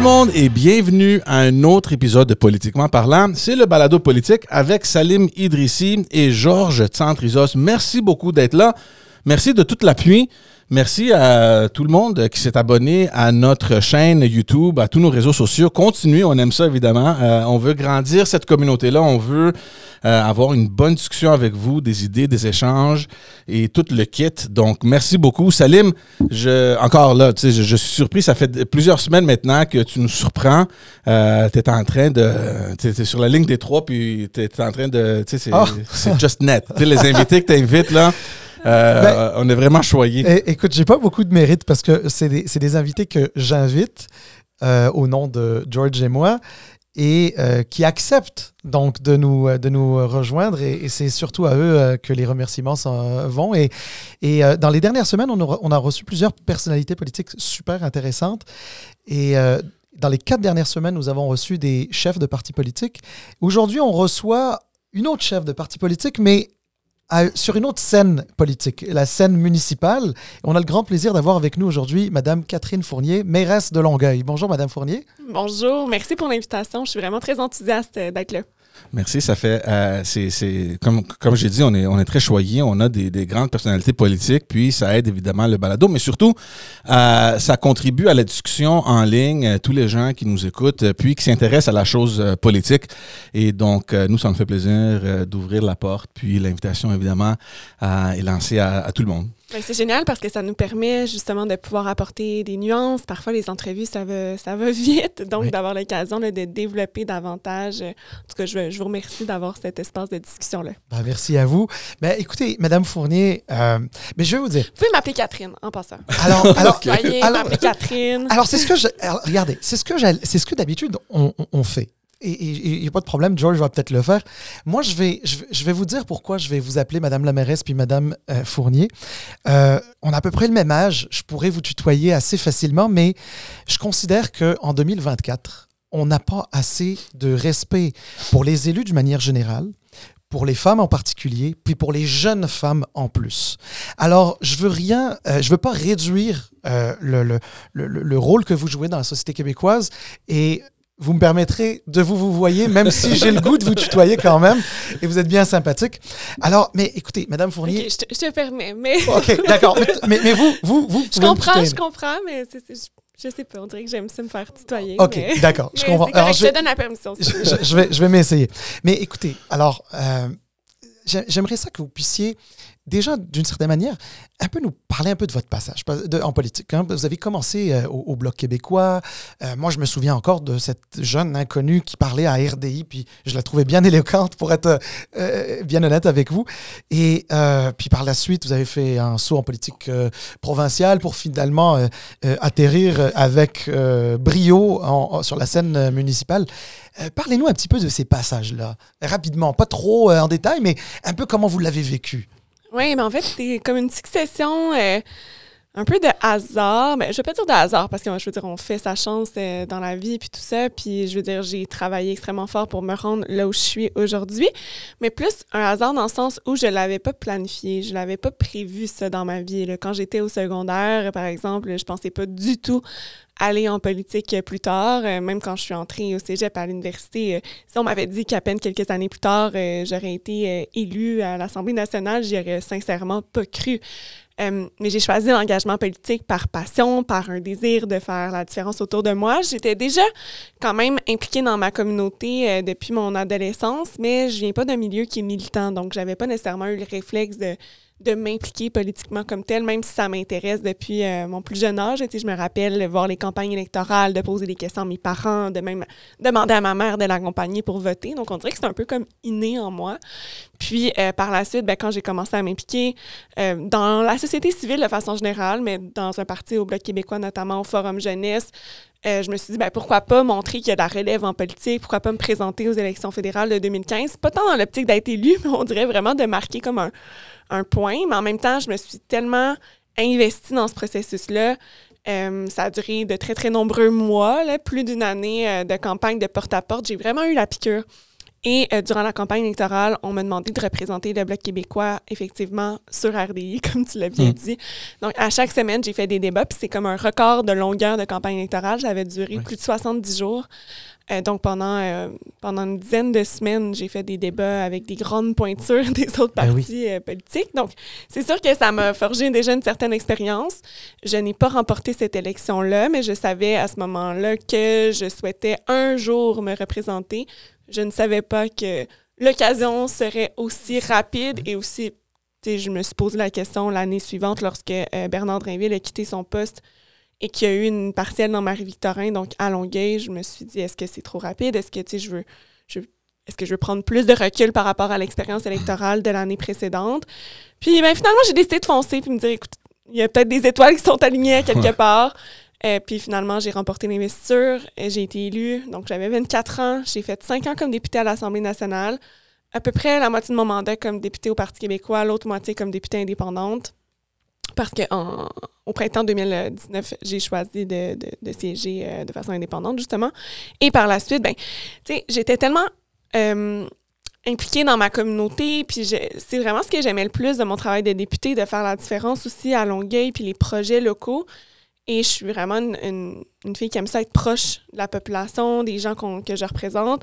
tout le monde et bienvenue à un autre épisode de Politiquement parlant. C'est le balado politique avec Salim Idrissi et Georges Tsantrizos. Merci beaucoup d'être là. Merci de toute l'appui. Merci à tout le monde qui s'est abonné à notre chaîne YouTube, à tous nos réseaux sociaux. Continuez, on aime ça évidemment. Euh, on veut grandir cette communauté-là. On veut euh, avoir une bonne discussion avec vous, des idées, des échanges et tout le kit. Donc, merci beaucoup. Salim, je, encore là, tu sais, je, je suis surpris. Ça fait plusieurs semaines maintenant que tu nous surprends. Euh, tu es en train de. Tu es, sur la ligne des trois, puis tu es en train de. Tu sais, c'est Oh. c'est just net. Les invités que tu invites, là. euh, Ben, on est vraiment choyés. Écoute, j'ai pas beaucoup de mérite parce que c'est des, invités que j'invite euh, au nom de George et moi et euh, qui acceptent donc de nous, de nous rejoindre et, et c'est surtout à eux que les remerciements s'en vont. Et, et dans les dernières semaines, on a, on a reçu plusieurs personnalités politiques super intéressantes et dans les quatre dernières semaines, nous avons reçu des chefs de partis politiques. Aujourd'hui, on reçoit une autre chef de parti politique, mais sur une autre scène politique, la scène municipale. On a le grand plaisir d'avoir avec nous aujourd'hui Madame Catherine Fournier, mairesse de Longueuil. Bonjour Madame Fournier. Bonjour, merci pour l'invitation. Je suis vraiment très enthousiaste euh, d'être là. Merci, ça fait, euh, c'est, comme, comme j'ai dit, on est, on est très choyés, on a des, des grandes personnalités politiques, puis ça aide évidemment le balado, mais surtout, euh, ça contribue à la discussion en ligne, euh, tous les gens qui nous écoutent, euh, puis qui s'intéressent à la chose politique. Et donc, nous, ça me fait plaisir d'ouvrir la porte, puis l'invitation, évidemment, est lancée à tout le monde. Ben, c'est génial parce que ça nous permet justement de pouvoir apporter des nuances. Parfois, les entrevues, ça va, ça va vite. Donc, Oui. d'avoir l'occasion de développer davantage. En tout cas, je, vous remercie d'avoir cet espace de discussion-là. Ben, merci à vous. Ben, écoutez, Madame Fournier, euh, mais je vais vous dire. Vous pouvez m'appeler Catherine en passant. Alors, alors. Soyez, Alors- Catherine. alors c'est ce que je, alors, regardez, c'est ce que c'est ce que d'habitude on, on- on fait. Et il n'y a pas de problème, George va peut-être le faire. Moi, je vais, je, vais- vous dire pourquoi je vais vous appeler Madame la mairesse puis Madame euh, Fournier. Euh, on a à peu près le même âge. Je pourrais vous tutoyer assez facilement, mais je considère qu'en 2024, on n'a pas assez de respect pour les élus d'une manière générale, pour les femmes en particulier, puis pour les jeunes femmes en plus. Alors, je veux rien, euh, je veux pas réduire euh, le, le, le, le rôle que vous jouez dans la société québécoise et vous me permettrez de vous vous voyez, même si j'ai le goût de vous tutoyer quand même, et vous êtes bien sympathique. Alors, mais écoutez, Madame Fournier, je, te, je te permets, mais ok, d'accord, mais, vous, vous, vous, je comprends, je comprends, mais c'est- je, sais pas, on dirait que j'aime ça me faire tutoyer. Ok, mais- d'accord, je comprends. Alors, je te donne la permission. si je, je- vais, je vais m'essayer. Mais écoutez, alors, euh, j'ai- j'aimerais ça que vous puissiez, déjà, d'une certaine manière, un peu nous parler un peu de votre passage en politique. hein. Vous avez commencé euh, au, Bloc québécois. Euh, moi, je me souviens encore de cette jeune inconnue qui parlait à RDI, puis je la trouvais bien éloquente, pour être euh, bien honnête avec vous. Et puis par la suite, vous avez fait un saut en politique provinciale pour finalement atterrir avec brio sur la scène municipale. Parlez-nous un petit peu de ces passages-là, rapidement, pas trop en détail, mais un peu comment vous l'avez vécu. Oui, mais en fait, c'est comme une succession euh, un peu de hasard. Mais je vais pas dire de hasard parce que je veux dire, on fait sa chance euh, dans la vie puis tout ça. Puis je veux dire, j'ai travaillé extrêmement fort pour me rendre là où je suis aujourd'hui. Mais plus un hasard dans le sens où je l'avais pas planifié, je l'avais pas prévu ça dans ma vie. Quand j'étais au secondaire, par exemple, je pensais pas du tout aller en politique euh, plus tard. Euh, même quand je suis entrée au cégep à l'université, euh, si on m'avait dit qu'à peine quelques années plus tard, j'aurais été élue à l'Assemblée nationale, j'y aurais sincèrement pas cru. Mais j'ai choisi l'engagement politique par passion, par un désir de faire la différence autour de moi. J'étais déjà quand même impliquée dans ma communauté depuis mon adolescence, mais je viens pas d'un milieu qui est militant, donc j'avais pas nécessairement eu le réflexe de de m'impliquer politiquement comme tel, même si ça m'intéresse depuis euh, mon plus jeune âge. Je me rappelle voir les campagnes électorales, de poser des questions à mes parents, de même demander à ma mère de l'accompagner pour voter. Donc, on dirait que c'est un peu comme inné en moi. Puis, euh, par la suite, ben, quand j'ai commencé à m'impliquer euh, dans la société civile de façon générale, mais dans un parti au Bloc québécois, notamment au Forum Jeunesse, je me suis dit, ben, pourquoi pas montrer qu'il y a de la relève en politique, pourquoi pas me présenter aux élections fédérales de 2015, pas tant dans l'optique d'être élue, mais on dirait vraiment de marquer comme un, un point. Mais en même temps, je me suis tellement investie dans ce processus-là. Euh, ça a duré de très, très nombreux mois, là, plus d'une année euh, de campagne de porte-à-porte. J'ai vraiment eu la piqûre. Et euh, durant la campagne électorale, on m'a demandé de représenter le Bloc québécois, effectivement, sur RDI, comme tu l'as bien Mm. dit. Donc, à chaque semaine, j'ai fait des débats, puis c'est comme un record de longueur de campagne électorale. Ça avait duré plus de 70 jours. Euh, donc, pendant, euh, pendant une dizaine de semaines, j'ai fait des débats avec des grandes pointures des autres Ben oui. partis euh, politiques. Donc, c'est sûr que ça m'a forgé déjà une certaine expérience. Je n'ai pas remporté cette élection-là, mais je savais à ce moment-là que je souhaitais un jour me représenter. Je ne savais pas que l'occasion serait aussi rapide et aussi. Je me suis posé la question l'année suivante lorsque Bernard Drinville a quitté son poste et qu'il y a eu une partielle dans Marie-Victorin, donc à Longueuil. Je me suis dit, est-ce que c'est trop rapide? Est-ce que tu sais, je veux. je- est-ce que je veux prendre plus de recul par rapport à l'expérience électorale de l'année précédente? Puis ben, finalement, j'ai décidé de foncer puis me dire, écoute, il y a peut-être des étoiles qui sont alignées à quelque Ouais. part. Euh, puis finalement, j'ai remporté l'investiture. et J'ai été élue. Donc, j'avais 24 ans. J'ai fait 5 ans comme députée à l'Assemblée nationale. À peu près la moitié de mon mandat comme députée au Parti québécois, l'autre moitié comme députée indépendante. Parce qu'au printemps 2019, j'ai choisi de, siéger euh, de façon indépendante, justement. Et par la suite, ben, j'étais tellement euh, impliquée dans ma communauté, puis c'est vraiment ce que j'aimais le plus de mon travail de députée, de faire la différence aussi à Longueuil, puis les projets locaux. Et je suis vraiment une, fille qui aime ça être proche de la population, des gens que je représente.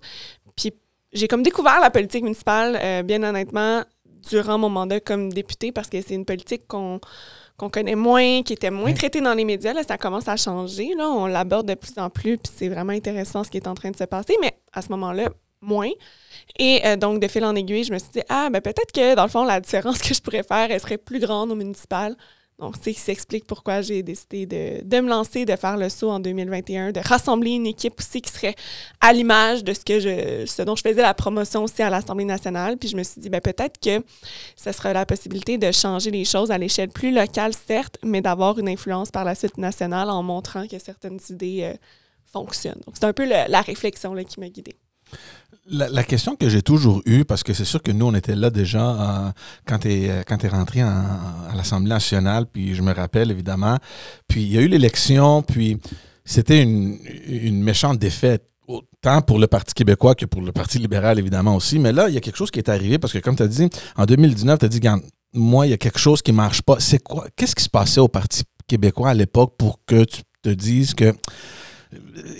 Puis j'ai comme découvert la politique municipale, euh, bien honnêtement, durant mon mandat comme députée, parce que c'est une politique qu'on qu'on connaît moins, qui était moins traitée dans les médias. Là, ça commence à changer. Là, on l'aborde de plus en plus, puis c'est vraiment intéressant ce qui est en train de se passer. Mais à ce moment-là, moins. Et euh, donc, de fil en aiguille, je me suis dit, ah, ben peut-être que dans le fond, la différence que je pourrais faire, elle serait plus grande au municipal. Donc, c'est ce qui s'explique pourquoi j'ai décidé de, de me lancer, de faire le saut en 2021, de rassembler une équipe aussi qui serait à l'image de ce que je, ce dont je faisais la promotion aussi à l'Assemblée nationale. Puis je me suis dit, ben peut-être que ce serait la possibilité de changer les choses à l'échelle plus locale, certes, mais d'avoir une influence par la suite nationale en montrant que certaines idées euh, fonctionnent. Donc, c'est un peu la réflexion là, qui m'a guidée. La, question que j'ai toujours eue, parce que c'est sûr que nous, on était là déjà euh, quand tu es, t'es rentré en- à l'Assemblée nationale, puis je me rappelle évidemment, puis il y a eu l'élection, puis c'était une, méchante défaite, autant pour le Parti québécois que pour le Parti libéral, évidemment aussi. Mais là, il y a quelque chose qui est arrivé, parce que comme tu as dit, en 2019, tu as dit, moi, il y a quelque chose qui ne marche pas. C'est quoi? Qu'est-ce qui se passait au Parti québécois à l'époque pour que tu te dises que euh,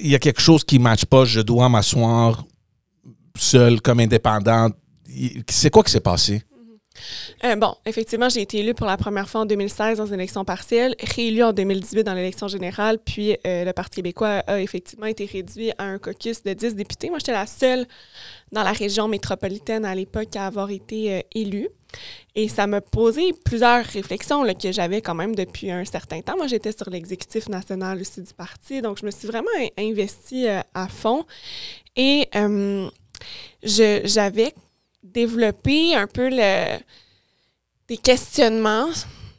il y a quelque chose qui ne matche pas, je dois m'asseoir seule, comme indépendante. C'est quoi qui s'est passé? Euh, bon, effectivement, j'ai été élue pour la première fois en 2016 dans une élection partielle, réélue en 2018 dans l'élection générale, puis euh, le Parti québécois a effectivement été réduit à un caucus de 10 députés. Moi, j'étais la seule dans la région métropolitaine à l'époque à avoir été euh, élue. Et ça m'a posé plusieurs réflexions que j'avais quand même depuis un certain temps. Moi, j'étais sur l'exécutif national aussi du parti, donc je me suis vraiment in- investie à fond. Et j'avais développé un peu le, des questionnements,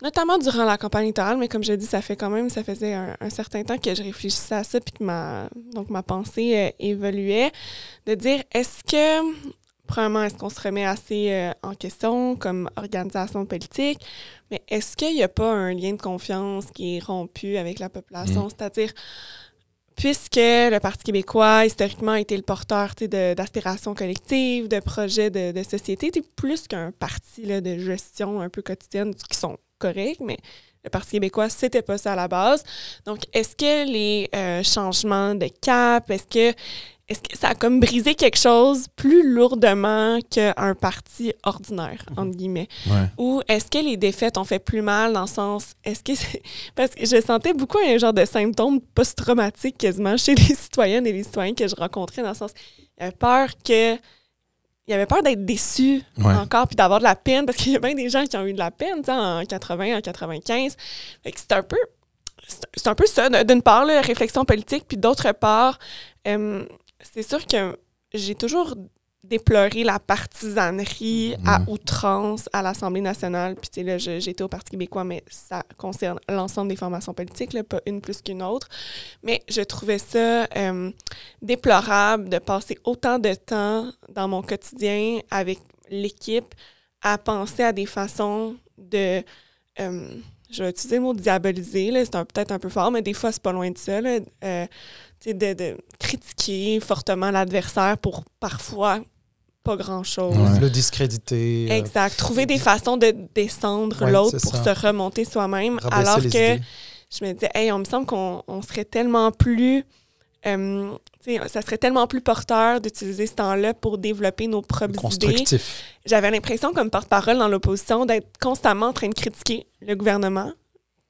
notamment durant la campagne électorale, mais comme je dis, ça fait quand même, ça faisait un, un certain temps que je réfléchissais à ça, puis que ma, donc ma pensée euh, évoluait, de dire, est-ce que, premièrement, est-ce qu'on se remet assez euh, en question comme organisation politique, mais est-ce qu'il n'y a pas un lien de confiance qui est rompu avec la population, Mm. c'est-à-dire, puisque le Parti québécois, historiquement, a été le porteur d'aspirations collectives, de projets de, de société, plus qu'un parti là, de gestion un peu quotidienne qui sont corrects, mais le Parti québécois, c'était pas ça à la base. Donc, est-ce que les euh, changements de cap, est-ce que, est-ce que ça a comme brisé quelque chose plus lourdement qu'un parti ordinaire, entre guillemets? Ouais. Ou est-ce que les défaites ont fait plus mal dans le sens. Est-ce que c'est. Parce que je sentais beaucoup un genre de symptômes post-traumatiques quasiment chez les citoyennes et les citoyens que je rencontrais, dans le sens. Il y avait peur que. Il y avait peur d'être déçu Ouais. encore, puis d'avoir de la peine, parce qu'il y a bien des gens qui ont eu de la peine, tu sais, en 80, en 95. Fait que c'est un peu. C'est un peu ça, d'une part, la réflexion politique, puis d'autre part, euh, c'est sûr que j'ai toujours déploré la partisanerie à Mhm. outrance à l'Assemblée nationale. Puis, tu sais, là, j'étais au Parti québécois, mais ça concerne l'ensemble des formations politiques, là, pas une plus qu'une autre. Mais je trouvais ça euh, déplorable de passer autant de temps dans mon quotidien avec l'équipe à penser à des façons de. euh, je vais utiliser le mot diaboliser, c'est peut-être un peu fort, mais des fois, c'est pas loin de ça. Là, euh, de, de critiquer fortement l'adversaire pour parfois pas grand-chose. Ouais. Le discréditer. euh, Exact. Trouver des façons de descendre Ouais, l'autre pour ça. se remonter soi-même. Alors que idées. je me disais, hey, on me semble qu'on on serait tellement plus. euh, tu sais, ça serait tellement plus porteur d'utiliser ce temps-là pour développer nos propres idées. J'avais l'impression, comme porte-parole dans l'opposition, d'être constamment en train de critiquer le gouvernement.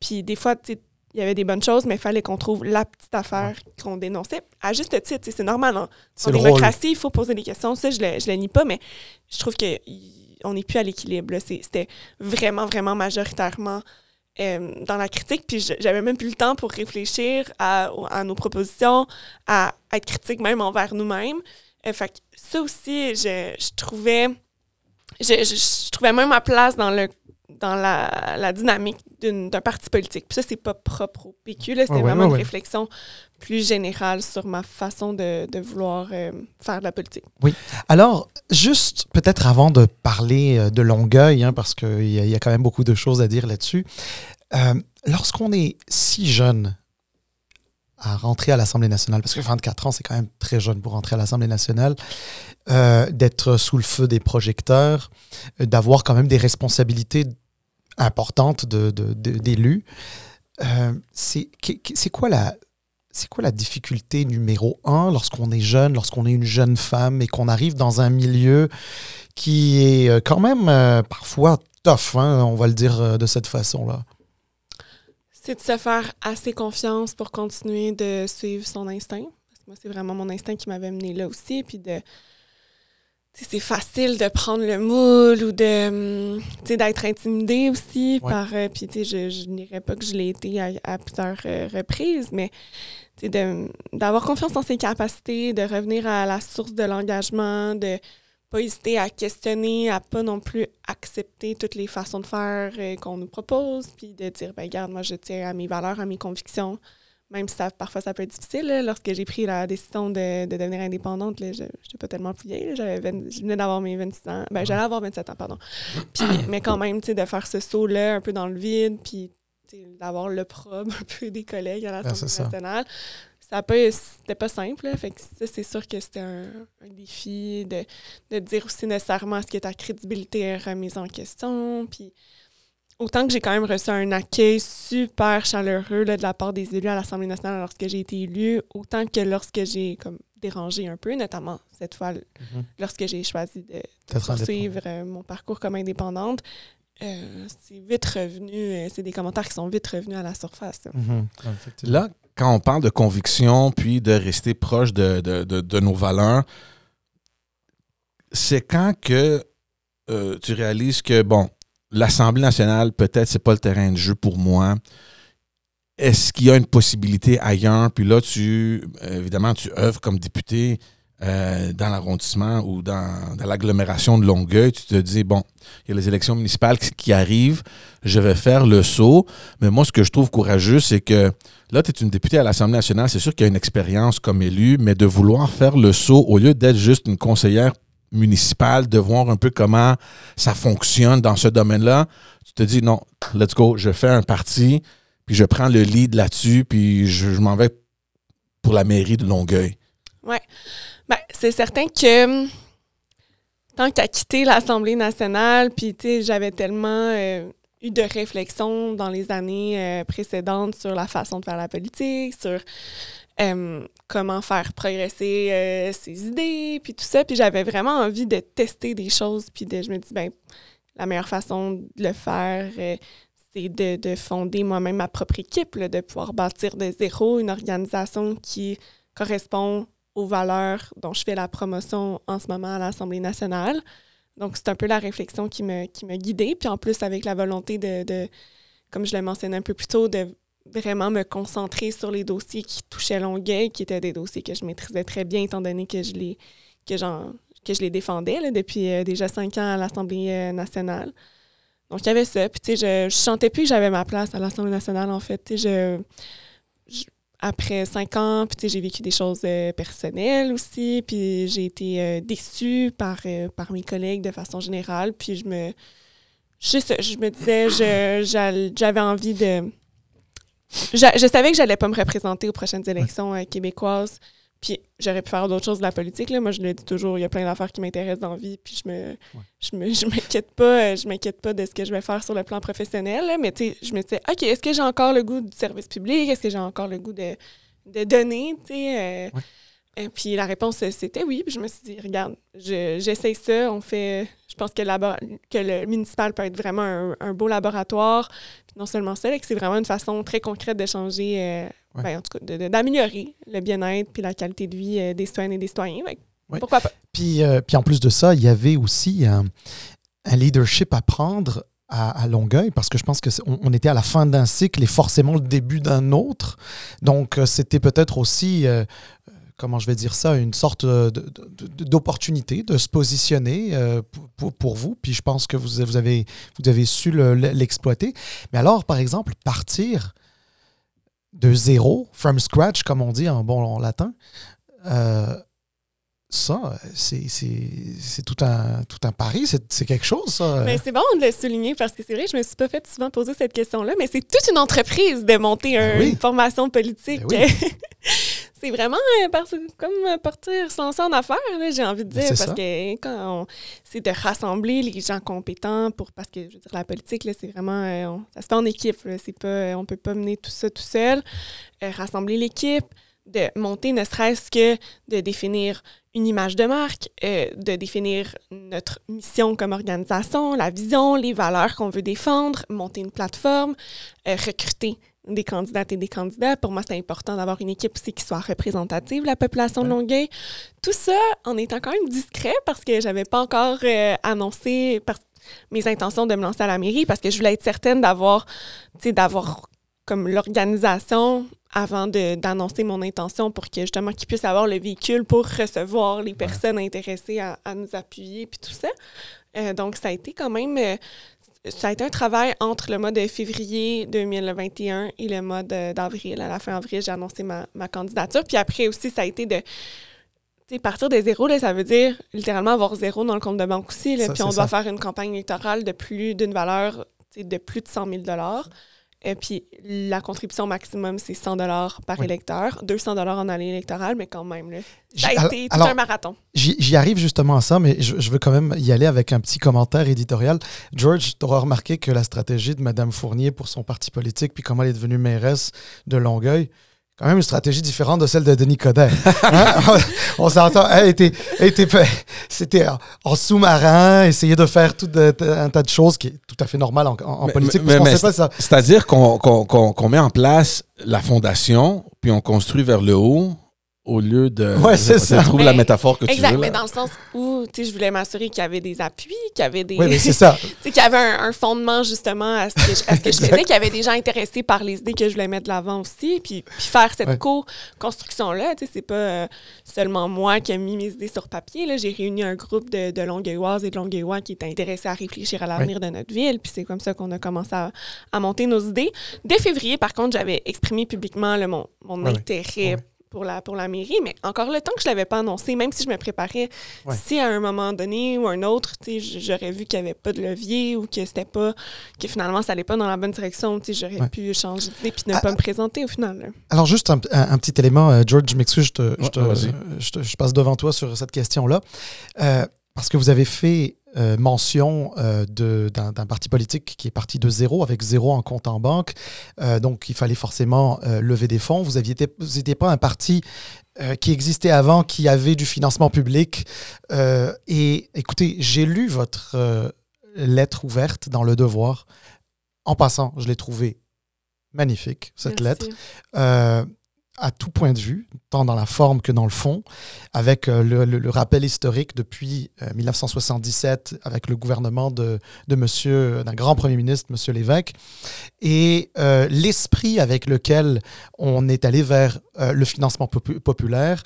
Puis des fois, tu sais, il y avait des bonnes choses, mais il fallait qu'on trouve la petite affaire qu'on dénonçait. À juste titre, c'est normal. hein. En le rôle. démocratie, il faut poser des questions. Ça, je le, je le nie pas, mais je trouve qu'on n'est plus à l'équilibre. C'était vraiment, vraiment majoritairement euh, dans la critique. Puis j'avais même plus le temps pour réfléchir à, nos propositions, à être critique même envers nous-mêmes. Euh, fait que ça aussi, je, je trouvais... Je, je- je trouvais même ma place dans le dans la, la dynamique d'un parti politique. Puis ça, c'est pas propre au PQ. C'était ouais, vraiment une ouais. réflexion plus générale sur ma façon de, de vouloir euh, faire de la politique. Alors, juste peut-être avant de parler euh, de Longueuil, hein, parce qu'il y, y a quand même beaucoup de choses à dire là-dessus, euh, lorsqu'on est si jeune à rentrer à l'Assemblée nationale, parce que 24 ans, c'est quand même très jeune pour rentrer à l'Assemblée nationale, euh, d'être sous le feu des projecteurs, d'avoir quand même des responsabilités importantes de- de- de- d'élus, euh, c'est quoi la, c'est quoi la difficulté numéro un lorsqu'on est jeune, lorsqu'on est une jeune femme et qu'on arrive dans un milieu qui est euh, quand même parfois tough, hein, on va le dire de cette façon-là? C'est de se faire assez confiance pour continuer de suivre son instinct. Parce que moi, c'est vraiment mon instinct qui m'avait mené là aussi. Puis de. C'est facile de prendre le moule ou de hum, d'être intimidé aussi Ouais. par euh, puis tu sais je, je n'irais pas que je l'ai été à, à plusieurs euh, reprises mais d'avoir confiance en ses capacités de revenir à la source de l'engagement de pas hésiter à questionner, à pas non plus accepter toutes les façons de faire euh, qu'on nous propose, puis de dire, ben regarde, moi je tiens à mes valeurs, à mes convictions, même si ça, parfois ça peut être difficile. là. lorsque j'ai pris la décision de, de devenir indépendante, là, je n'étais pas tellement plus vieille. J'avais 20 je venais d'avoir mes 26 ans, ben j'allais avoir 27 ans, pardon. Puis, mais quand même, tu sais, de faire ce saut-là un peu dans le vide, puis tu sais, d'avoir le probe un peu des collègues à l'Assemblée ça. nationale, ça c'était pas simple. là. Fait que ça, c'est sûr que c'était un, un défi de, de dire aussi nécessairement est-ce que ta crédibilité est remise en question. Puis autant que j'ai quand même reçu un accueil super chaleureux là, de la part des élus à l'Assemblée nationale lorsque j'ai été élue, autant que lorsque j'ai comme dérangé un peu, notamment cette fois lorsque j'ai choisi de poursuivre euh, mon parcours comme indépendante. Euh, c'est vite revenu, euh, c'est des commentaires qui sont vite revenus à la surface. là. Mhm. Là, quand on parle de conviction, puis de rester proche de, de- de- de nos valeurs, c'est quand que euh, tu réalises que, bon, l'Assemblée nationale, peut-être, c'est pas le terrain de jeu pour moi. Est-ce qu'il y a une possibilité ailleurs? Puis là, tu, évidemment, tu œuvres comme député euh, dans l'arrondissement ou dans, l'agglomération de Longueuil. Tu te dis, bon, il y a les élections municipales qui, arrivent, je vais faire le saut. Mais moi, ce que je trouve courageux, c'est que là, tu es une députée à l'Assemblée nationale. C'est sûr qu'il y a une expérience comme élu, mais de vouloir faire le saut au lieu d'être juste une conseillère municipale, de voir un peu comment ça fonctionne dans ce domaine-là, tu te dis non, let's go, je fais un parti, puis je prends le lead là-dessus, puis je, je m'en vais pour la mairie de Longueuil. Ben, c'est certain que hum, tant qu'à quitter l'Assemblée nationale, puis j'avais tellement euh, eu de réflexion dans les années euh, précédentes sur la façon de faire la politique, sur euh, comment faire progresser euh, ses idées, puis tout ça. Puis j'avais vraiment envie de tester des choses, puis de, je me dis, ben, la meilleure façon de le faire, c'est de, de fonder moi-même ma propre équipe, là, de pouvoir bâtir de zéro une organisation qui correspond aux valeurs dont je fais la promotion en ce moment à l'Assemblée nationale. Donc, c'est un peu la réflexion qui me, qui me guidait. Puis en plus, avec la volonté de, de, comme je l'ai mentionné un peu plus tôt, de vraiment me concentrer sur les dossiers qui touchaient Longueuil, qui étaient des dossiers que je maîtrisais très bien, étant donné que je les, que que je les défendais là, depuis euh, déjà cinq ans à l'Assemblée euh, nationale. Donc, il y avait ça. Puis, tu sais, je, je sentais plus que j'avais ma place à l'Assemblée nationale, en fait. Tu sais, je- après cinq ans, puis j'ai vécu des choses euh, personnelles aussi, puis j'ai été euh, déçue par, euh, par mes collègues de façon générale, puis je me... Je, me disais, je- j'avais envie de... Je, je savais que j'allais pas me représenter aux prochaines élections québécoises, Puis j'aurais pu faire d'autres choses de la politique. Là. Moi, je le dis toujours, il y a plein d'affaires qui m'intéressent dans la vie, puis je me, je me, je m'inquiète pas, je m'inquiète pas de ce que je vais faire sur le plan professionnel. là. Mais tu sais, je me disais, OK, est-ce que j'ai encore le goût du service public? Est-ce que j'ai encore le goût de, de donner? Tu sais, euh, Ouais. Et puis la réponse, euh, c'était oui. Puis je me suis dit, regarde, je- j'essaye ça. On fait. Je pense que, le labo- que le municipal peut être vraiment un, un beau laboratoire. Puis non seulement ça, là, que c'est vraiment une façon très concrète de changer, euh, Ouais. ben, en tout cas, d'améliorer le bien-être puis la qualité de vie euh, des citoyennes et des citoyens. Ouais. Pourquoi pas? Puis, euh, puis en plus de ça, il y avait aussi un, un leadership à prendre à, Longueuil parce que je pense c'est- on, était à la fin d'un cycle et forcément le début d'un autre. Donc euh, c'était peut-être aussi, euh, euh, comment je vais dire ça, une sorte euh, d'opportunité de se positionner euh, pour, pour- vous. Puis je pense que vous, vous, avez, vous avez su le- l'exploiter. Mais alors, par exemple, partir de zéro, from scratch, comme on dit en bon latin, euh, ça, c'est tout un, tout un pari, c'est quelque chose, ça. Mais c'est bon de le souligner parce que c'est vrai, je me suis pas fait souvent poser cette question-là, mais c'est toute une entreprise de monter un- Ben oui. une formation politique. Ben oui. c'est vraiment euh, parce- comme euh, partir se lancer en affaires, là, j'ai envie de Ben, dire, parce ça. que quand on- c'est de rassembler les gens compétents pour parce que je veux dire la politique là, c'est vraiment euh, on- ça se fait en équipe, là, c'est pas on peut pas mener tout ça tout seul. Euh, rassembler l'équipe, de monter ne serait-ce que de définir une image de marque, de définir notre mission comme organisation, la vision, les valeurs qu'on veut défendre, monter une plateforme, recruter des candidates et des candidats. Pour moi, c'est important d'avoir une équipe aussi qui soit représentative de la population de. Longueuil. Tout ça en étant quand même discret parce que j'avais pas encore euh, annoncé par- mes intentions de me lancer à la mairie parce que je voulais être certaine d'avoir, tu sais, d'avoir comme l'organisation avant d'annoncer mon intention pour que justement qu'ils puissent avoir le véhicule pour recevoir les personnes intéressées à, à nous appuyer puis tout ça. Euh, donc ça a été quand même euh, ça a été un travail entre le mois de février 2021 et le mois de- d'avril. À la fin avril, j'ai annoncé ma, ma candidature. Puis après aussi, ça a été de partir de zéro, là, ça veut dire littéralement avoir zéro dans le compte de banque aussi. là. Ça, puis on doit ça. faire une campagne électorale de plus d'une valeur de plus de 100 000 et puis la contribution maximum, c'est 100 par Oui. électeur. 200 en année électorale, mais quand même, là, ça a alors- été tout alors, un marathon. J'y j'y arrive justement à ça, mais je, je veux quand même y aller avec un petit commentaire éditorial. George, tu auras remarqué que la stratégie de Mme Fournier pour son parti politique, puis comment elle est devenue mairesse de Longueuil, quand même une stratégie différente de celle de Denis Coderre. Hein? on s'entend, elle était, elle était fait- c'était en, sous-marin, essayer de faire tout de- un tas de choses qui est tout à fait normal en, en- Mais- politique. C'est-à-dire qu'on qu'on- qu'on- qu'on met en place la fondation, puis on construit vers le haut, au lieu de... Ouais, c'est je- je ça. trouve Mais- la métaphore que tu Exact, veux. mais là. dans le sens où, tu sais, je voulais m'assurer qu'il y avait des appuis, qu'il y avait des... Oui, mais c'est ça. tu sais, qu'il y avait un, un fondement justement à ce que je, à ce que je Exact. faisais, qu'il y avait des gens intéressés par les idées que je voulais mettre de l'avant aussi, puis, puis faire cette Ouais. co-construction-là, tu sais, c'est pas euh, seulement moi qui ai mis mes idées sur papier, là, j'ai réuni un groupe de, de Longueuilloises et de Longueuillois qui étaient intéressés à réfléchir à l'avenir de notre ville, puis c'est comme ça qu'on a commencé à, à monter nos idées. Dès février, par contre, j'avais exprimé publiquement là, mon, mon intérêt Ouais. Pour la, pour la mairie, mais encore le temps que je l'avais pas annoncé, même si je me préparais, Ouais. si à un moment donné ou un autre, tu sais, j- j'aurais vu qu'il n'y avait pas de levier ou que c'était pas, que finalement ça allait pas dans la bonne direction, tu sais, j'aurais Ouais. pu changer d'idée puis ne Ah, pas me présenter au final. là. Alors, juste un, un- un petit élément, euh, George, je m'excuse, je, te- je te- je passe devant toi sur cette question-là. Euh, parce que vous avez fait euh, mention euh, d'un parti politique qui est parti de zéro, avec zéro en compte en banque. Euh, donc, il fallait forcément lever des fonds. Vous n'étiez pas un parti qui existait avant, qui avait du financement public. Et écoutez, j'ai lu votre lettre ouverte dans Le Devoir. En passant, je l'ai trouvée magnifique, cette Merci. lettre à tout point de vue, tant dans la forme que dans le fond, avec euh, le, rappel historique depuis euh, 1977, avec le gouvernement de, monsieur, d'un grand premier ministre, monsieur Lévesque, et euh, l'esprit avec lequel on est allé vers euh, le financement popu- populaire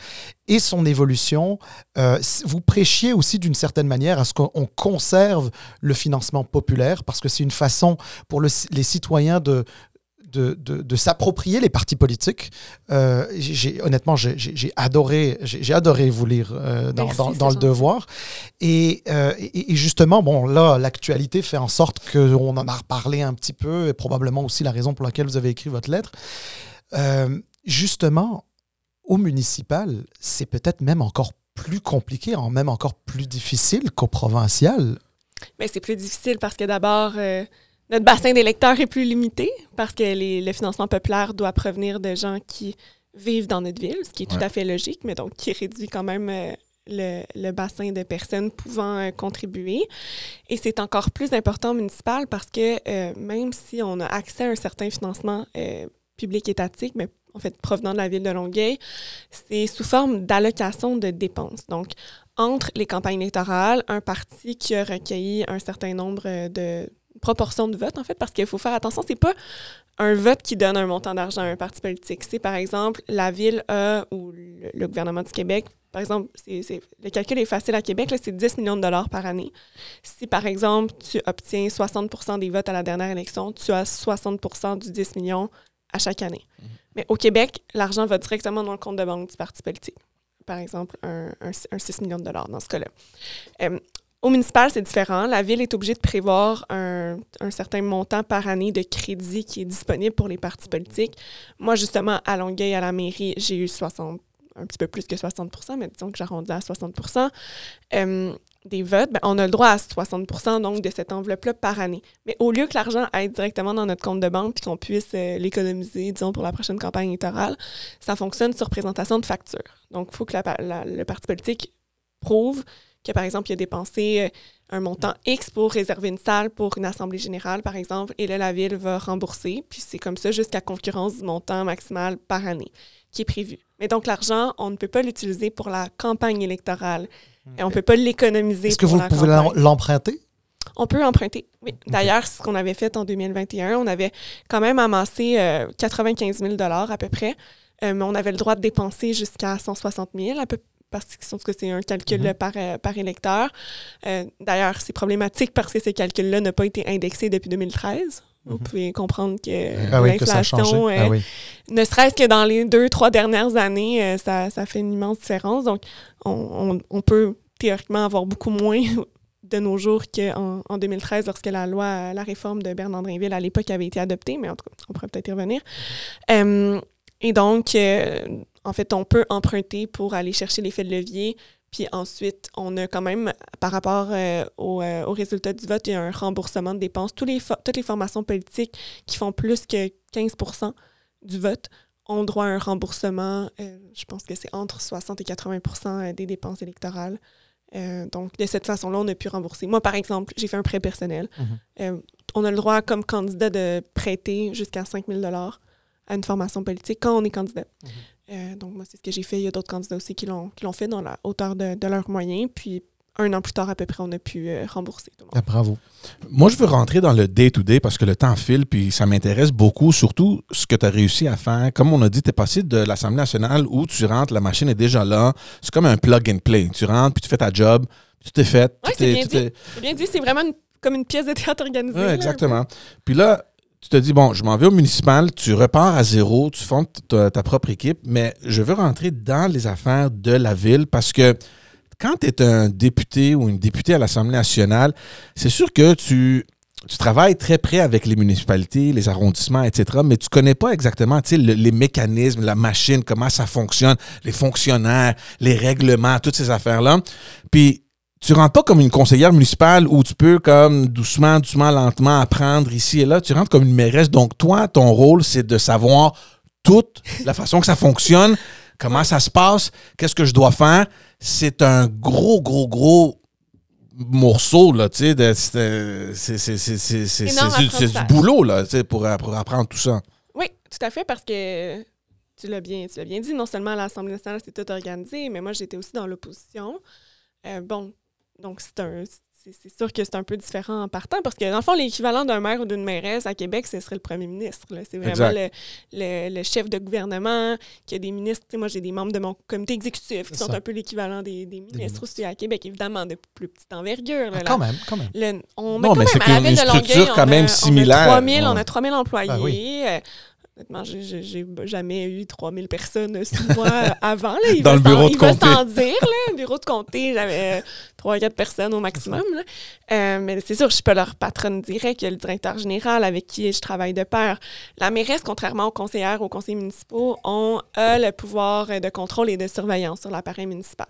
et son évolution. Euh, vous prêchiez aussi d'une certaine manière à ce qu'on on conserve le financement populaire, parce que c'est une façon pour le- les citoyens de, de, de- de s'approprier les partis politiques. Euh, j'ai- honnêtement, j'ai- adoré, j'ai adoré vous lire euh, dans, Merci, dans- c'est dans le devoir. Et, euh, et- et justement, bon, là, l'actualité fait en sorte qu'on en a reparlé un petit peu, et probablement aussi la raison pour laquelle vous avez écrit votre lettre. Justement, au municipal, c'est peut-être même encore plus compliqué, en même encore plus difficile qu'au provincial. Mais c'est plus difficile parce que d'abord, euh, notre bassin d'électeurs est plus limité parce que les- le financement populaire doit provenir de gens qui vivent dans notre ville, ce qui est tout à fait logique, mais donc qui réduit quand même euh, le, le bassin de personnes pouvant euh, contribuer. Et c'est encore plus important au municipal parce que euh, même si on a accès à un certain financement public étatique, mais en fait provenant de la ville de Longueuil, c'est sous forme d'allocation de dépenses. Donc, entre les campagnes électorales, un parti qui a recueilli un certain nombre de proportions de votes, en fait, parce qu'il faut faire attention, c'est pas un vote qui donne un montant d'argent à un parti politique. C'est, par exemple, la ville a, ou le, le gouvernement du Québec, par exemple, c'est, c'est- le calcul est facile à Québec, là, c'est 10 millions de dollars par année. Si, par exemple, tu obtiens 60% des votes à la dernière élection, tu as 60% du 10 millions à chaque année. Mais au Québec, l'argent va directement dans le compte de banque du parti politique. Par exemple, un, un- un 6 millions de dollars dans ce cas-là. Euh, au municipal, c'est différent. La ville est obligée de prévoir un, certain montant par année de crédit qui est disponible pour les partis politiques. Moi, justement, à Longueuil, à la mairie, j'ai eu 60, un petit peu plus que 60% mais disons que j'arrondis à 60% euh, des votes. Ben, on a le droit à 60 donc de cette enveloppe-là par année. Mais au lieu que l'argent aille directement dans notre compte de banque puis qu'on puisse euh, l'économiser, disons, pour la prochaine campagne électorale, ça fonctionne sur présentation de facture. Donc, il faut que le parti politique prouve que, par exemple, il a dépensé euh, un montant X pour réserver une salle pour une assemblée générale, par exemple, et là, la ville va rembourser. Puis c'est comme ça jusqu'à concurrence du montant maximal par année qui est prévu. Mais donc, l'argent, on ne peut pas l'utiliser pour la campagne électorale. Et on ne peut pas l'économiser Est-ce que vous la pouvez l'emprunter? On peut emprunter. Oui. D'ailleurs, c'est ce qu'on avait fait en 2021. On avait quand même amassé euh, 95 000 à peu près, Euh, mais on avait le droit de dépenser jusqu'à 160 000 à peu parce que c'est un calcul Mhm. par, euh, par électeur. Euh, D'ailleurs, c'est problématique parce que ces calculs-là n'ont pas été indexés depuis 2013. Vous Mhm. pouvez comprendre que Ah oui, l'inflation, Ah euh, oui. ne serait-ce que dans les deux, trois dernières années, euh, ça, ça fait une immense différence. Donc, on, on- on peut théoriquement avoir beaucoup moins de nos jours qu'en en 2013, lorsque la loi, la réforme de Bernard Drinville à l'époque avait été adoptée, mais en tout cas, on pourrait peut-être y revenir. Euh, et donc, en fait, on peut emprunter pour aller chercher l'effet de levier. Puis ensuite, on a quand même, par rapport euh, au, euh, au résultat du vote, il y a un remboursement de dépenses. Les toutes les formations politiques qui font plus que 15% du vote ont droit à un remboursement. euh, je pense que c'est entre 60 et 80% des dépenses électorales. Donc, de cette façon-là, on a pu rembourser. Moi, par exemple, j'ai fait un prêt personnel. Mhm. On a le droit, comme candidat, de prêter jusqu'à 5 000 à une formation politique quand on est candidat. Euh, donc, moi, c'est ce que j'ai fait. Il y a d'autres candidats aussi qui l'ont qui l'ont fait dans la hauteur de, de leurs moyens. Puis, un an plus tard, à peu près, on a pu euh, rembourser tout le monde. Ah, bravo. Moi, je veux rentrer dans le day-to-day parce que le temps file, puis ça m'intéresse beaucoup, surtout ce que tu as réussi à faire. Comme on a dit, tu es passé de l'Assemblée nationale où tu rentres, la machine est déjà là. C'est comme un plug and play. Tu rentres, puis tu fais ta job, puis tout est fait. Tout c'est est- bien bien dit, c'est vraiment une- comme une pièce de théâtre organisée. Un exactement. Puis là, tu te dis, bon, je m'en vais au municipal, tu repars à zéro, tu fondes ta, propre équipe, mais je veux rentrer dans les affaires de la ville parce que quand tu es un député ou une députée à l'Assemblée nationale, c'est sûr que tu, tu travailles très près avec les municipalités, les arrondissements, etc., mais tu connais pas exactement le- les mécanismes, la machine, comment ça fonctionne, les fonctionnaires, les règlements, toutes ces affaires-là. Puis tu rentres pas comme une conseillère municipale où tu peux comme doucement, doucement, lentement apprendre ici et là. Tu rentres comme une mairesse. Donc toi, ton rôle, c'est de savoir toute la façon que ça fonctionne, comment ça se passe, qu'est-ce que je dois faire. C'est un gros, gros, gros morceau, là, tu sais, c'est du- boulot, là, tu sais, pour, pour apprendre tout ça. Oui, tout à fait, parce que tu l'as bien, tu l'as bien dit, non seulement à l'Assemblée nationale, c'est tout organisé, mais moi, j'étais aussi dans l'opposition. Euh, bon, donc c'est un. C'est c'est sûr que c'est un peu différent en partant, parce que dans le fond, l'équivalent d'un maire ou d'une mairesse à Québec, ce serait le premier ministre. C'est vraiment le, Exact. le- le chef de gouvernement, qui a des ministres. Moi, j'ai des membres de mon comité exécutif qui sont ça. un peu l'équivalent des, des ministres ministres. aussi à Québec, évidemment, de plus petite envergure. Ah, quand même, quand même. le- on Non, met mais quand c'est ville de structure Longueuil, quand on même a- similaire. On a 3000, on Ouais. a 3000 employés. Ah oui. Euh, Honnêtement, j'ai- jamais eu 3000 personnes sous moi avant. Là. Il Dans va le bureau s'en- de comté. s'en dire, là, le bureau de comté, j'avais trois, quatre personnes au maximum. là. Euh, mais c'est sûr, je suis pas leur patronne directe. Il y a le directeur général avec qui je travaille de pair. La mairesse, contrairement aux conseillères, aux conseillers municipaux, ont euh, le pouvoir euh, de contrôle et de surveillance sur l'appareil municipal.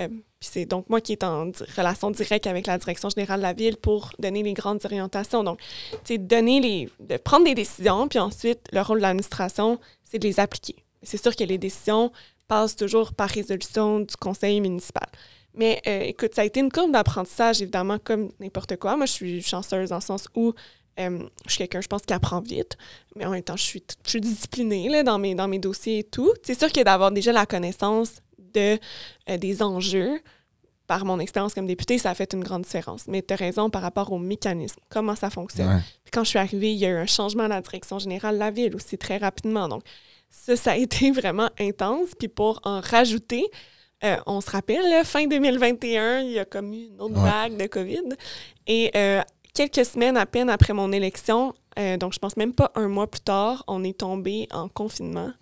Euh, puis c'est donc moi qui est en relation directe avec la direction générale de la ville pour donner les grandes orientations. Donc, sais, donner les, de prendre des décisions, puis ensuite, le rôle de l'administration, c'est de les appliquer. C'est sûr que les décisions passent toujours par résolution du conseil municipal. Mais euh, écoute, ça a été une courbe d'apprentissage, évidemment, comme n'importe quoi. Moi, je suis chanceuse dans le sens où euh, je suis quelqu'un, je pense, qui apprend vite, mais en même temps, je suis, t- je suis disciplinée là, dans, mes, dans mes dossiers et tout. C'est sûr que d'avoir déjà la connaissance de, euh, des enjeux, par mon expérience comme députée, ça a fait une grande différence. Mais tu as raison par rapport au mécanisme, comment ça fonctionne. Ouais. Puis quand je suis arrivée, il y a eu un changement à la direction générale de la ville aussi très rapidement. Donc, ça, ça a été vraiment intense. Puis pour en rajouter, euh, on se rappelle, là, fin 2021, il y a comme eu une autre Ouais. vague de COVID. Et euh, quelques semaines à peine après mon élection, euh, donc je pense même pas un mois plus tard, on est tombé en confinement.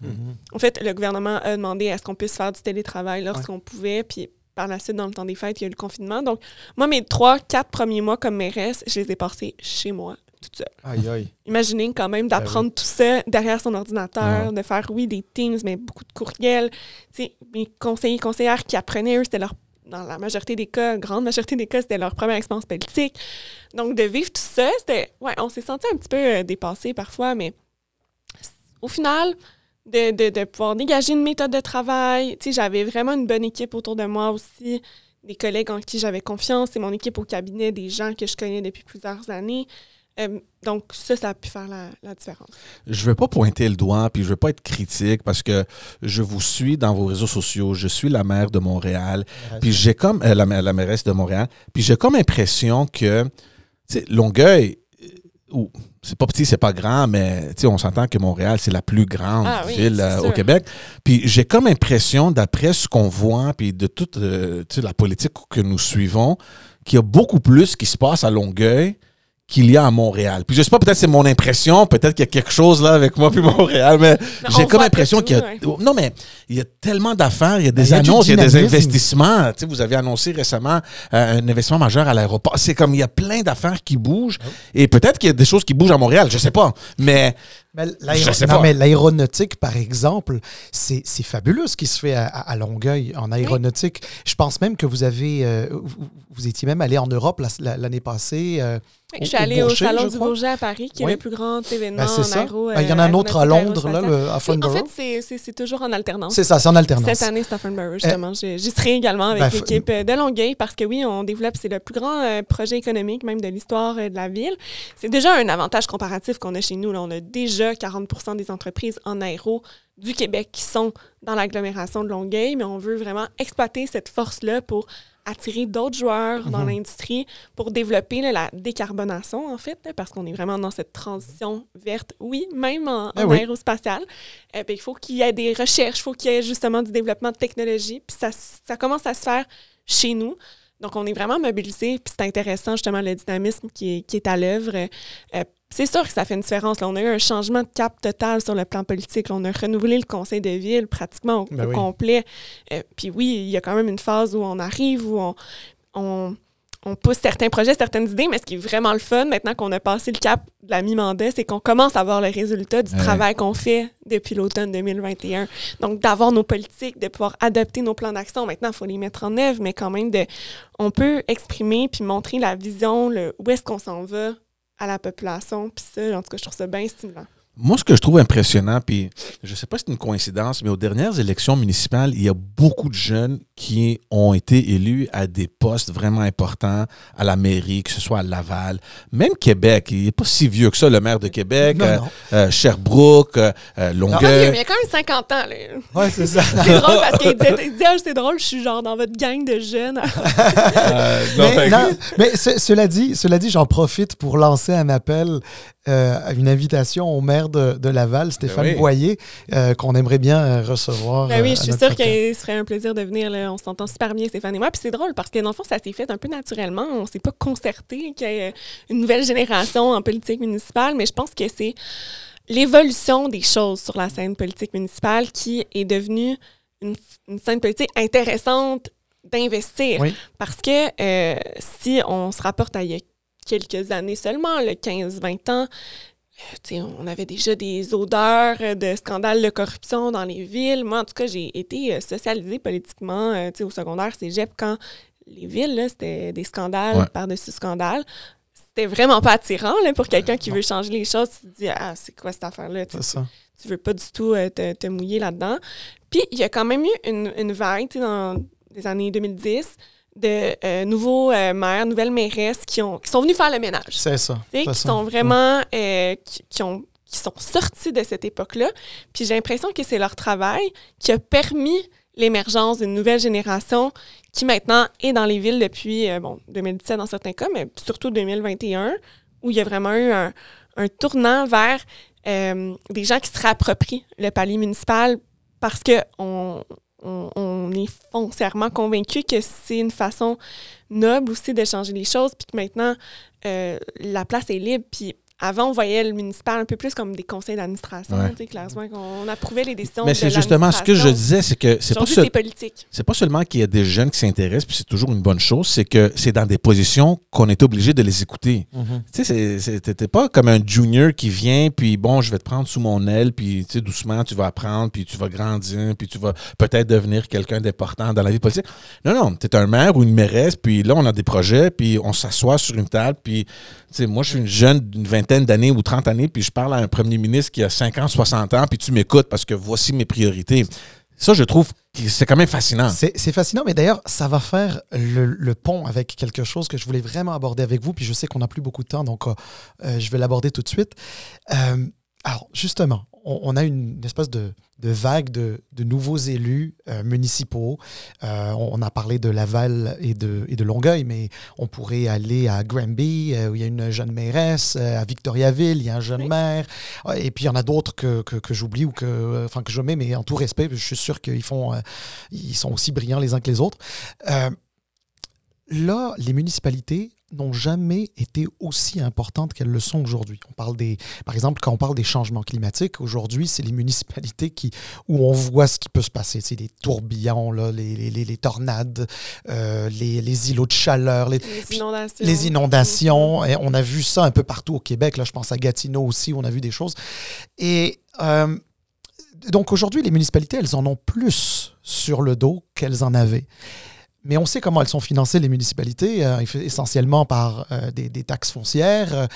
En fait, le gouvernement a demandé est-ce qu'on puisse faire du télétravail lorsqu'on pouvait, puis par la suite, dans le temps des fêtes, il y a eu le confinement. Donc, moi, mes trois, quatre premiers mois comme mairesse, je les ai passés chez moi, toute seule. Aïe, aïe. Imaginez quand même d'apprendre tout ça derrière son ordinateur, de faire, oui, des Teams, mais beaucoup de courriels. Tu sais, mes conseillers, conseillères qui apprenaient, eux, c'était leur, dans la majorité des cas, grande majorité des cas, c'était leur première expérience politique. Donc, de vivre tout ça, c'était, ouais, on s'est senti un petit peu euh, dépassé parfois, mais au final, de, de, de pouvoir dégager une méthode de travail, tu sais, j'avais vraiment une bonne équipe autour de moi aussi, des collègues en qui j'avais confiance, et mon équipe au cabinet, des gens que je connais depuis plusieurs années. Euh, donc, ça, ça a pu faire la, la différence. Je veux pas pointer le doigt, puis je veux pas être critique parce que je vous suis dans vos réseaux sociaux. Je suis la maire de Montréal, puis j'ai comme euh, la, la mairesse de Montréal, puis j'ai comme impression que tu sais, Longueuil, euh, ou c'est pas petit, c'est pas grand, mais tu sais, on s'entend que Montréal c'est la plus grande Ah oui, ville euh, au. Québec. Puis j'ai comme impression, d'après ce qu'on voit, puis de toute euh, la politique que nous suivons, qu'il y a beaucoup plus qui se passe à Longueuil qu'il y a à Montréal. Puis je sais pas, peut-être c'est mon impression, peut-être qu'il y a quelque chose là avec moi puis Montréal, mais j'ai comme l'impression qu'il y a... Non, mais il y a tellement d'affaires, il y a des Ben, il y a du annonces, il y a des investissements. Tu sais, vous avez annoncé récemment euh, un investissement majeur à l'aéroport. C'est comme, il y a plein d'affaires qui bougent. Oh. Et peut-être qu'il y a des choses qui bougent à Montréal, je sais pas. Mais Mais Je sais non, pas. mais l'aéronautique, par exemple, c'est c'est fabuleux ce qui se fait à, à- à Longueuil en aéronautique. Je pense même que vous avez, euh, vous, vous étiez même allé en Europe la- la- l'année passée. euh, je suis allée au Bourget, Salon du. Bourget à Paris, qui Oui. est le plus grand événement ben, en aéro. Ben, Il y en a un autre à Londres, là, le, à Oui, en fait, c'est- toujours en alternance. c'est ça, c'est en alternance. Cette année, c'est à Farnborough, justement. J'y serai également avec ben, l'équipe euh, de Longueuil parce que oui, on développe, c'est le plus grand euh, projet économique même de l'histoire euh, de la ville. C'est déjà un avantage comparatif qu'on a chez nous. Là. On a déjà 40% des entreprises en aéro du Québec qui sont dans l'agglomération de Longueuil, mais on veut vraiment exploiter cette force-là pour attirer d'autres joueurs dans Mhm. l'industrie pour développer là, la décarbonation, en fait, là, parce qu'on est vraiment dans cette transition verte, oui, même en, Eh en oui. aérospatial. Euh, ben, il faut qu'il y ait des recherches, il faut qu'il y ait justement du développement de technologie, puis ça, ça commence à se faire chez nous. Donc, on est vraiment mobilisés, puis c'est intéressant, justement, le dynamisme qui est, qui est à l'œuvre. Euh, c'est sûr que ça fait une différence. Là, on a eu un changement de cap total sur le plan politique. Là, on a renouvelé le conseil de ville pratiquement au, Ben au oui. complet. Euh, puis oui, il y a quand même une phase où on arrive, où on, on, on pousse certains projets, certaines idées, mais ce qui est vraiment le fun, maintenant qu'on a passé le cap de la mi-mandat, c'est qu'on commence à voir le résultat du Ouais. travail qu'on fait depuis l'automne 2021. Donc, d'avoir nos politiques, de pouvoir adopter nos plans d'action. Maintenant, il faut les mettre en œuvre, mais quand même, de, on peut exprimer puis montrer la vision, le, où est-ce qu'on s'en va à la population. Puis ça, en tout cas, je trouve ça bien stimulant. Moi, ce que je trouve impressionnant, puis je sais pas si c'est une coïncidence, mais aux dernières élections municipales, il y a beaucoup de jeunes qui ont été élus à des postes vraiment importants à la mairie, que ce soit à Laval, même Québec. Il n'est pas si vieux que ça, le maire de Québec, Non, euh, non. euh, Sherbrooke, euh, euh, Ah, mais Longueuil. il y a quand même 50 ans. là. Ouais, c'est ça. C'est drôle parce qu'il disait, disait, Ah, c'est drôle, je suis genre dans votre gang de jeunes. Euh, non, mais, mais ce- cela dit, cela dit, j'en profite pour lancer un appel, euh, une invitation au maire de, de Laval, Stéphane Ben oui. Boyer, euh, qu'on aimerait bien euh, recevoir. Ben euh, oui, je suis notre sûre qu'il serait un plaisir de venir. Là. On s'entend super bien, Stéphane et moi. Puis c'est drôle parce que dans le fond, ça s'est fait un peu naturellement. On s'est pas concerté qu'il y ait une nouvelle génération en politique municipale, mais je pense que c'est l'évolution des choses sur la scène politique municipale qui est devenue une, une scène politique intéressante d'investir. Oui. Parce que euh, si on se rapporte à il y a quelques années seulement, le 15-20 ans, euh, on avait déjà des odeurs de scandales de corruption dans les villes. Moi, en tout cas, j'ai été euh, socialisée politiquement euh, au secondaire, cégep, quand les villes, c'était des scandales Ouais. par-dessus scandales. C'était vraiment pas attirant là, pour quelqu'un qui veut changer les choses. Tu te dis, ah, c'est quoi cette affaire-là? Tu tu veux pas du tout euh, te, te mouiller là-dedans. Puis, il y a quand même eu une, une vague, dans les années 2010, de euh, nouveaux euh, maires, nouvelles mairesses qui, ont, qui sont venus faire le ménage. C'est ça. Qui ça. sont vraiment, euh, qui, qui ont, qui sont sortis de cette époque-là. Puis j'ai l'impression que c'est leur travail qui a permis l'émergence d'une nouvelle génération qui maintenant est dans les villes depuis, bon, 2017 dans certains cas, mais surtout 2021, où il y a vraiment eu un, un tournant vers euh, des gens qui se réapproprient le palier municipal parce qu'on on, est foncièrement convaincu que c'est une façon noble aussi de changer les choses, puis que maintenant, euh, la place est libre. Puis avant, on voyait le municipal un peu plus comme des conseils d'administration, Ouais. tu sais, clairement, qu'on approuvait les décisions Mais de c'est justement ce que je disais, c'est que c'est pas, Aujourd'hui, seul- c'est politique. c'est pas seulement qu'il y a des jeunes qui s'intéressent, puis c'est toujours une bonne chose, c'est que c'est dans des positions qu'on est obligé de les écouter. Mhm. Tu sais, t'es pas comme un junior qui vient, puis bon, je vais te prendre sous mon aile, puis tu sais, doucement, tu vas apprendre, puis tu vas grandir, puis tu vas peut-être devenir quelqu'un d'important dans la vie politique. Non, non, tu es un maire ou une mairesse, puis là, on a des projets, puis on s'assoit sur une table, puis tu sais, moi, je suis une jeune d'une vingtaine d'années ou 30 années, puis je parle à un premier ministre qui a 50, 60 ans, puis tu m'écoutes parce que voici mes priorités. Ça, je trouve que c'est quand même fascinant. C'est fascinant, mais d'ailleurs, ça va faire le, le pont avec quelque chose que je voulais vraiment aborder avec vous, puis je sais qu'on n'a plus beaucoup de temps, donc euh, je vais l'aborder tout de suite. Euh, alors, justement, on, on a une, espèce de, de vague de, de nouveaux élus euh, municipaux. Euh, on, a parlé de Laval et de, et de Longueuil, mais on pourrait aller à Granby, euh, où il y a une jeune mairesse, à Victoriaville, il y a un jeune Oui. maire, et puis il y en a d'autres que, que, que j'oublie ou que, enfin, que je mets, mais en tout respect, je suis sûr qu'ils font, euh, ils sont aussi brillants les uns que les autres. Là, les municipalités n'ont jamais été aussi importantes qu'elles le sont aujourd'hui. On parle des, par exemple, quand on parle des changements climatiques, aujourd'hui, c'est les municipalités qui, où on voit ce qui peut se passer. C'est les tourbillons, là, les, les, les- tornades, euh, les, les îlots de chaleur, les, Les inondations. inondations. Et on a vu ça un peu partout au Québec. Là, je pense à Gatineau aussi, où on a vu des choses. Et euh, donc aujourd'hui, les municipalités, elles en ont plus sur le dos qu'elles en avaient. Mais on sait comment elles sont financées, les municipalités, euh, essentiellement par euh, des, taxes foncières.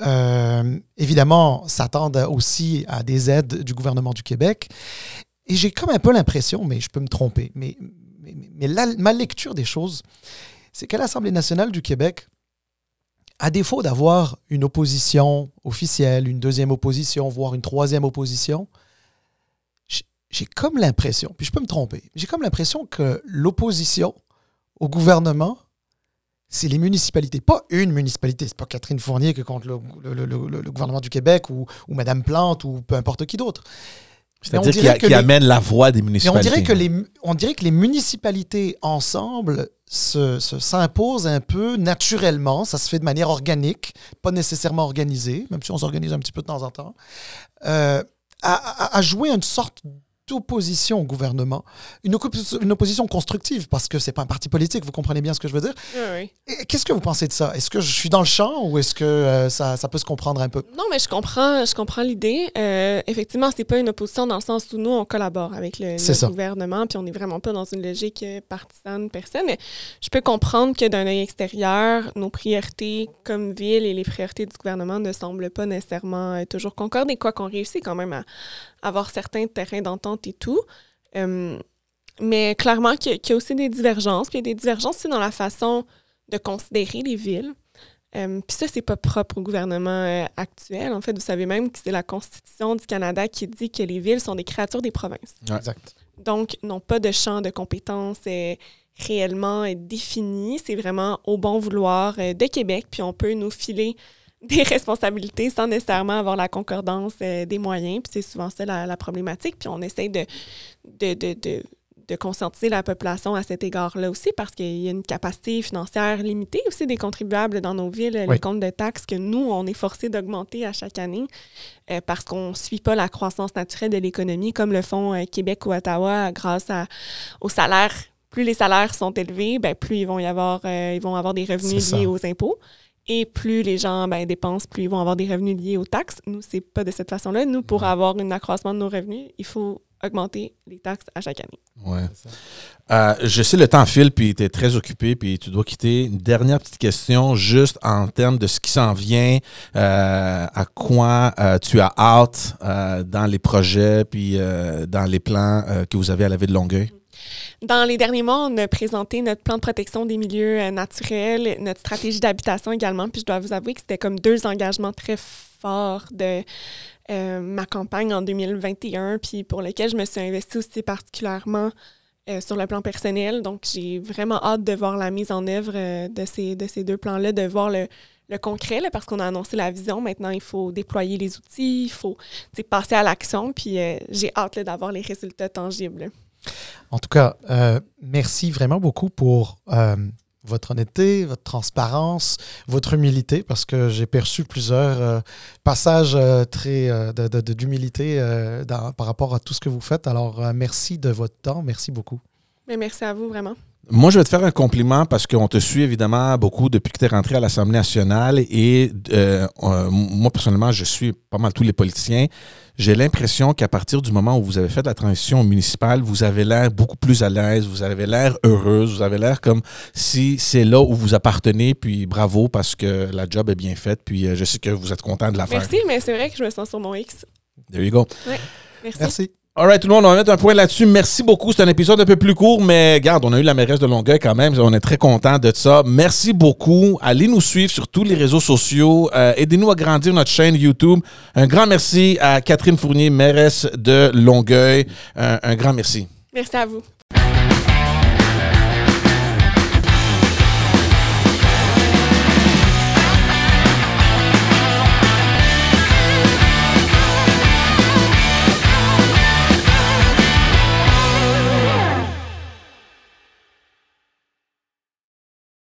Euh, évidemment, s'attendent aussi à des aides du gouvernement du Québec. Et j'ai comme un peu l'impression, mais je peux me tromper, mais, ma lecture des choses, c'est qu'à l'Assemblée nationale du Québec, à défaut d'avoir une opposition officielle, une deuxième opposition, voire une troisième opposition, j'ai comme l'impression, puis je peux me tromper, j'ai comme l'impression que l'opposition au gouvernement, c'est les municipalités. Pas une municipalité, c'est pas Catherine Fournier qui est contre le, le- le- le- le gouvernement du Québec ou, ou Madame Plante ou peu importe qui d'autre. Mais C'est-à-dire qui, dirait a- que qui les- amène la voix des mais municipalités. on dirait que les, on dirait que les municipalités ensemble se, se- s'imposent un peu naturellement. Ça se fait de manière organique, pas nécessairement organisée, même si on s'organise un petit peu de temps en temps, euh, à, à- à jouer une sorte d'opposition au gouvernement. Une, oppo- une opposition constructive, parce que c'est pas un parti politique, vous comprenez bien ce que je veux dire. Oui, Qu'est-ce que vous pensez de ça? Est-ce que je suis dans le champ ou est-ce que euh, ça, ça peut se comprendre un peu? Non, mais je comprends, je comprends l'idée. Euh, effectivement, c'est pas une opposition dans le sens où nous, on collabore avec le, gouvernement, puis on n'est vraiment pas dans une logique euh, partisane, personne. Mais je peux comprendre que d'un œil extérieur, nos priorités comme ville et les priorités du gouvernement ne semblent pas nécessairement euh, toujours concorder, quoi qu'on réussit quand même à avoir certains terrains d'entente et tout. Euh, mais clairement qu'il y, a- qu'il y a aussi des divergences, puis il y a des divergences aussi dans la façon de considérer les villes. Euh, Puis ça, c'est pas propre au gouvernement euh, actuel. En fait, vous savez même que c'est la Constitution du Canada qui dit que les villes sont des créatures des provinces. Ouais. Exact. Donc, n'ont pas de champ de compétences réellement défini. C'est vraiment au bon vouloir de Québec. Puis on peut nous filer des responsabilités sans nécessairement avoir la concordance euh, des moyens. Puis c'est souvent ça la, la problématique. Puis on essaie de, de, de, de, de conscientiser la population à cet égard-là aussi parce qu'il y a une capacité financière limitée aussi des contribuables dans nos villes, Oui. les comptes de taxes que nous, on est forcé d'augmenter à chaque année euh, parce qu'on ne suit pas la croissance naturelle de l'économie comme le font euh, Québec ou Ottawa grâce à, au salaire plus les salaires sont élevés, ben, plus ils vont y avoir, euh, ils vont avoir des revenus liés aux impôts. Et plus les gens ben, dépensent, plus ils vont avoir des revenus liés aux taxes. Nous, c'est pas de cette façon-là. Nous, pour avoir un accroissement de nos revenus, il faut augmenter les taxes à chaque année. Ouais. Euh, je sais, le temps file, puis tu es très occupé, puis tu dois quitter. Une dernière petite question, juste en termes de ce qui s'en vient, euh, à quoi euh, tu as hâte euh, dans les projets, puis euh, dans les plans euh, que vous avez à la ville de Longueuil? Dans les derniers mois, on a présenté notre plan de protection des milieux euh, naturels, notre stratégie d'habitation également. Puis je dois vous avouer que c'était comme deux engagements très forts de euh, ma campagne en 2021, puis pour lesquels je me suis investie aussi particulièrement euh, sur le plan personnel. Donc, j'ai vraiment hâte de voir la mise en œuvre de, ces, de ces deux plans-là, de voir le, le concret, là, parce qu'on a annoncé la vision. Maintenant, il faut déployer les outils, il faut passer à l'action, puis j'ai hâte d'avoir les résultats tangibles. En tout cas, euh, merci vraiment beaucoup pour euh, votre honnêteté, votre transparence, votre humilité, parce que j'ai perçu plusieurs euh, passages euh, très euh, de- de- de- d'humilité euh, par rapport à tout ce que vous faites. Alors, euh, merci de votre temps. Merci beaucoup. Mais merci à vous, vraiment. Moi, je vais te faire un compliment parce qu'on te suit évidemment beaucoup depuis que tu es rentré à l'Assemblée nationale et euh, euh, moi, personnellement, je suis pas mal tous les politiciens. J'ai l'impression qu'à partir du moment où vous avez fait la transition municipale, vous avez l'air beaucoup plus à l'aise, vous avez l'air heureuse, vous avez l'air comme si c'est là où vous appartenez, puis bravo parce que la job est bien faite, puis euh, je sais que vous êtes content de la faire. Merci, mais c'est vrai que je me sens sur mon X. There you go. Merci. Merci. All right, tout le monde, on va mettre un point là-dessus. Merci beaucoup. C'est un épisode un peu plus court, mais garde, on a eu la mairesse de Longueuil quand même. On est très content de ça. Merci beaucoup. Allez nous suivre sur tous les réseaux sociaux. Euh, Aidez-nous à grandir notre chaîne YouTube. Un grand merci à Catherine Fournier, mairesse de Longueuil. Un grand merci. Merci à vous.